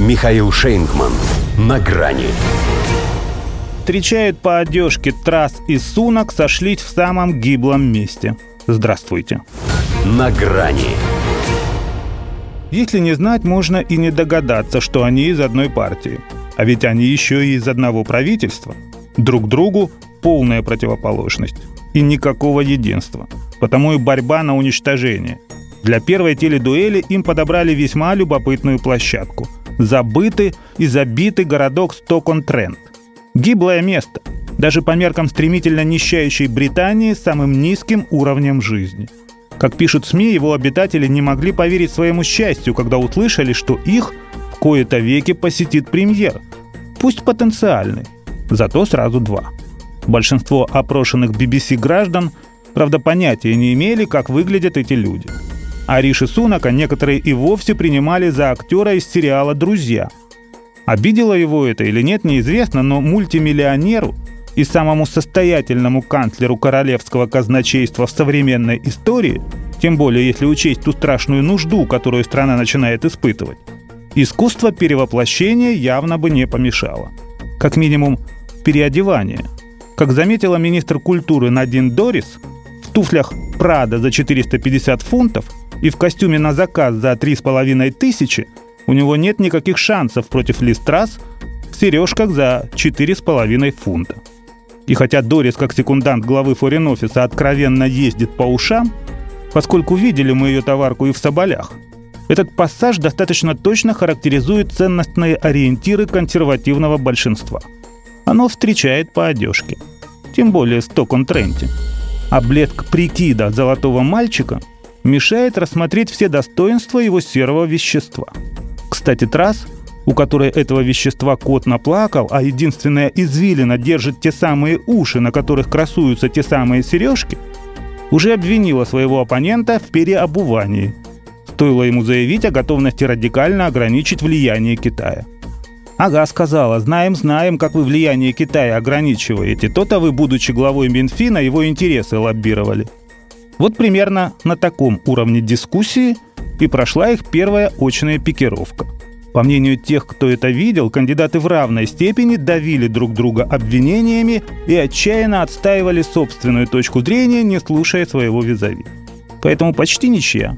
Михаил Шейнгман. На грани. Встречают по одежке трасс и сунок сошлись в самом гиблом месте. Здравствуйте. На грани. Если не знать, можно и не догадаться, что они из одной партии. А ведь они еще и из одного правительства. Друг другу полная противоположность. И никакого единства. Потому и борьба на уничтожение. Для первой теледуэли им подобрали весьма любопытную площадку. Забытый и забитый городок Стокон-Трент. Гиблое место. Даже по меркам стремительно нищающей Британии с самым низким уровнем жизни. Как пишут СМИ, его обитатели не могли поверить своему счастью, когда услышали, что их в кои-то веки посетит премьер. Пусть потенциальный, зато сразу два. Большинство опрошенных BBC граждан, правда, понятия не имели, как выглядят эти люди. А Риши Сунака некоторые и вовсе принимали за актера из сериала «Друзья», Обидело его это или нет, неизвестно, но мультимиллионеру и самому состоятельному канцлеру королевского казначейства в современной истории, тем более если учесть ту страшную нужду, которую страна начинает испытывать, искусство перевоплощения явно бы не помешало. Как минимум, переодевание. Как заметила министр культуры Надин Дорис, в туфлях Прада за 450 фунтов и в костюме на заказ за 3,5 тысячи – у него нет никаких шансов против Листрас в сережках за 4,5 фунта. И хотя Дорис, как секундант главы форин-офиса, откровенно ездит по ушам, поскольку видели мы ее товарку и в Соболях, этот пассаж достаточно точно характеризует ценностные ориентиры консервативного большинства. Оно встречает по одежке. Тем более Стокон-Тренте. А блеск прикида золотого мальчика мешает рассмотреть все достоинства его серого вещества – кстати, трасс, у которой этого вещества кот наплакал, а единственная извилина держит те самые уши, на которых красуются те самые сережки, уже обвинила своего оппонента в переобувании. Стоило ему заявить о готовности радикально ограничить влияние Китая. Ага, сказала, знаем, знаем, как вы влияние Китая ограничиваете. То-то вы, будучи главой Минфина, его интересы лоббировали. Вот примерно на таком уровне дискуссии – и прошла их первая очная пикировка. По мнению тех, кто это видел, кандидаты в равной степени давили друг друга обвинениями и отчаянно отстаивали собственную точку зрения, не слушая своего визави. Поэтому почти ничья.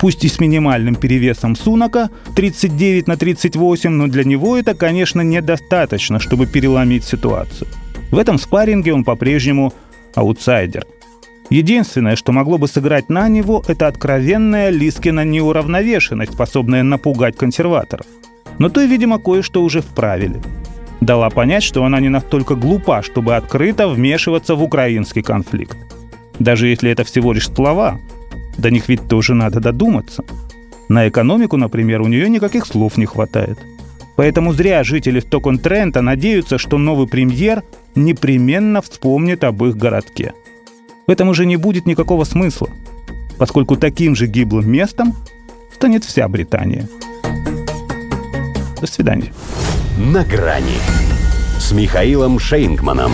Пусть и с минимальным перевесом Сунака 39 на 38, но для него это, конечно, недостаточно, чтобы переломить ситуацию. В этом спарринге он по-прежнему аутсайдер – Единственное, что могло бы сыграть на него, это откровенная Лискина неуравновешенность, способная напугать консерваторов. Но то, видимо, кое-что уже вправили. Дала понять, что она не настолько глупа, чтобы открыто вмешиваться в украинский конфликт. Даже если это всего лишь слова, до них ведь тоже надо додуматься. На экономику, например, у нее никаких слов не хватает. Поэтому зря жители Стокон-Трента надеются, что новый премьер непременно вспомнит об их городке – в этом уже не будет никакого смысла, поскольку таким же гиблым местом станет вся Британия. До свидания. На грани с Михаилом Шейнгманом.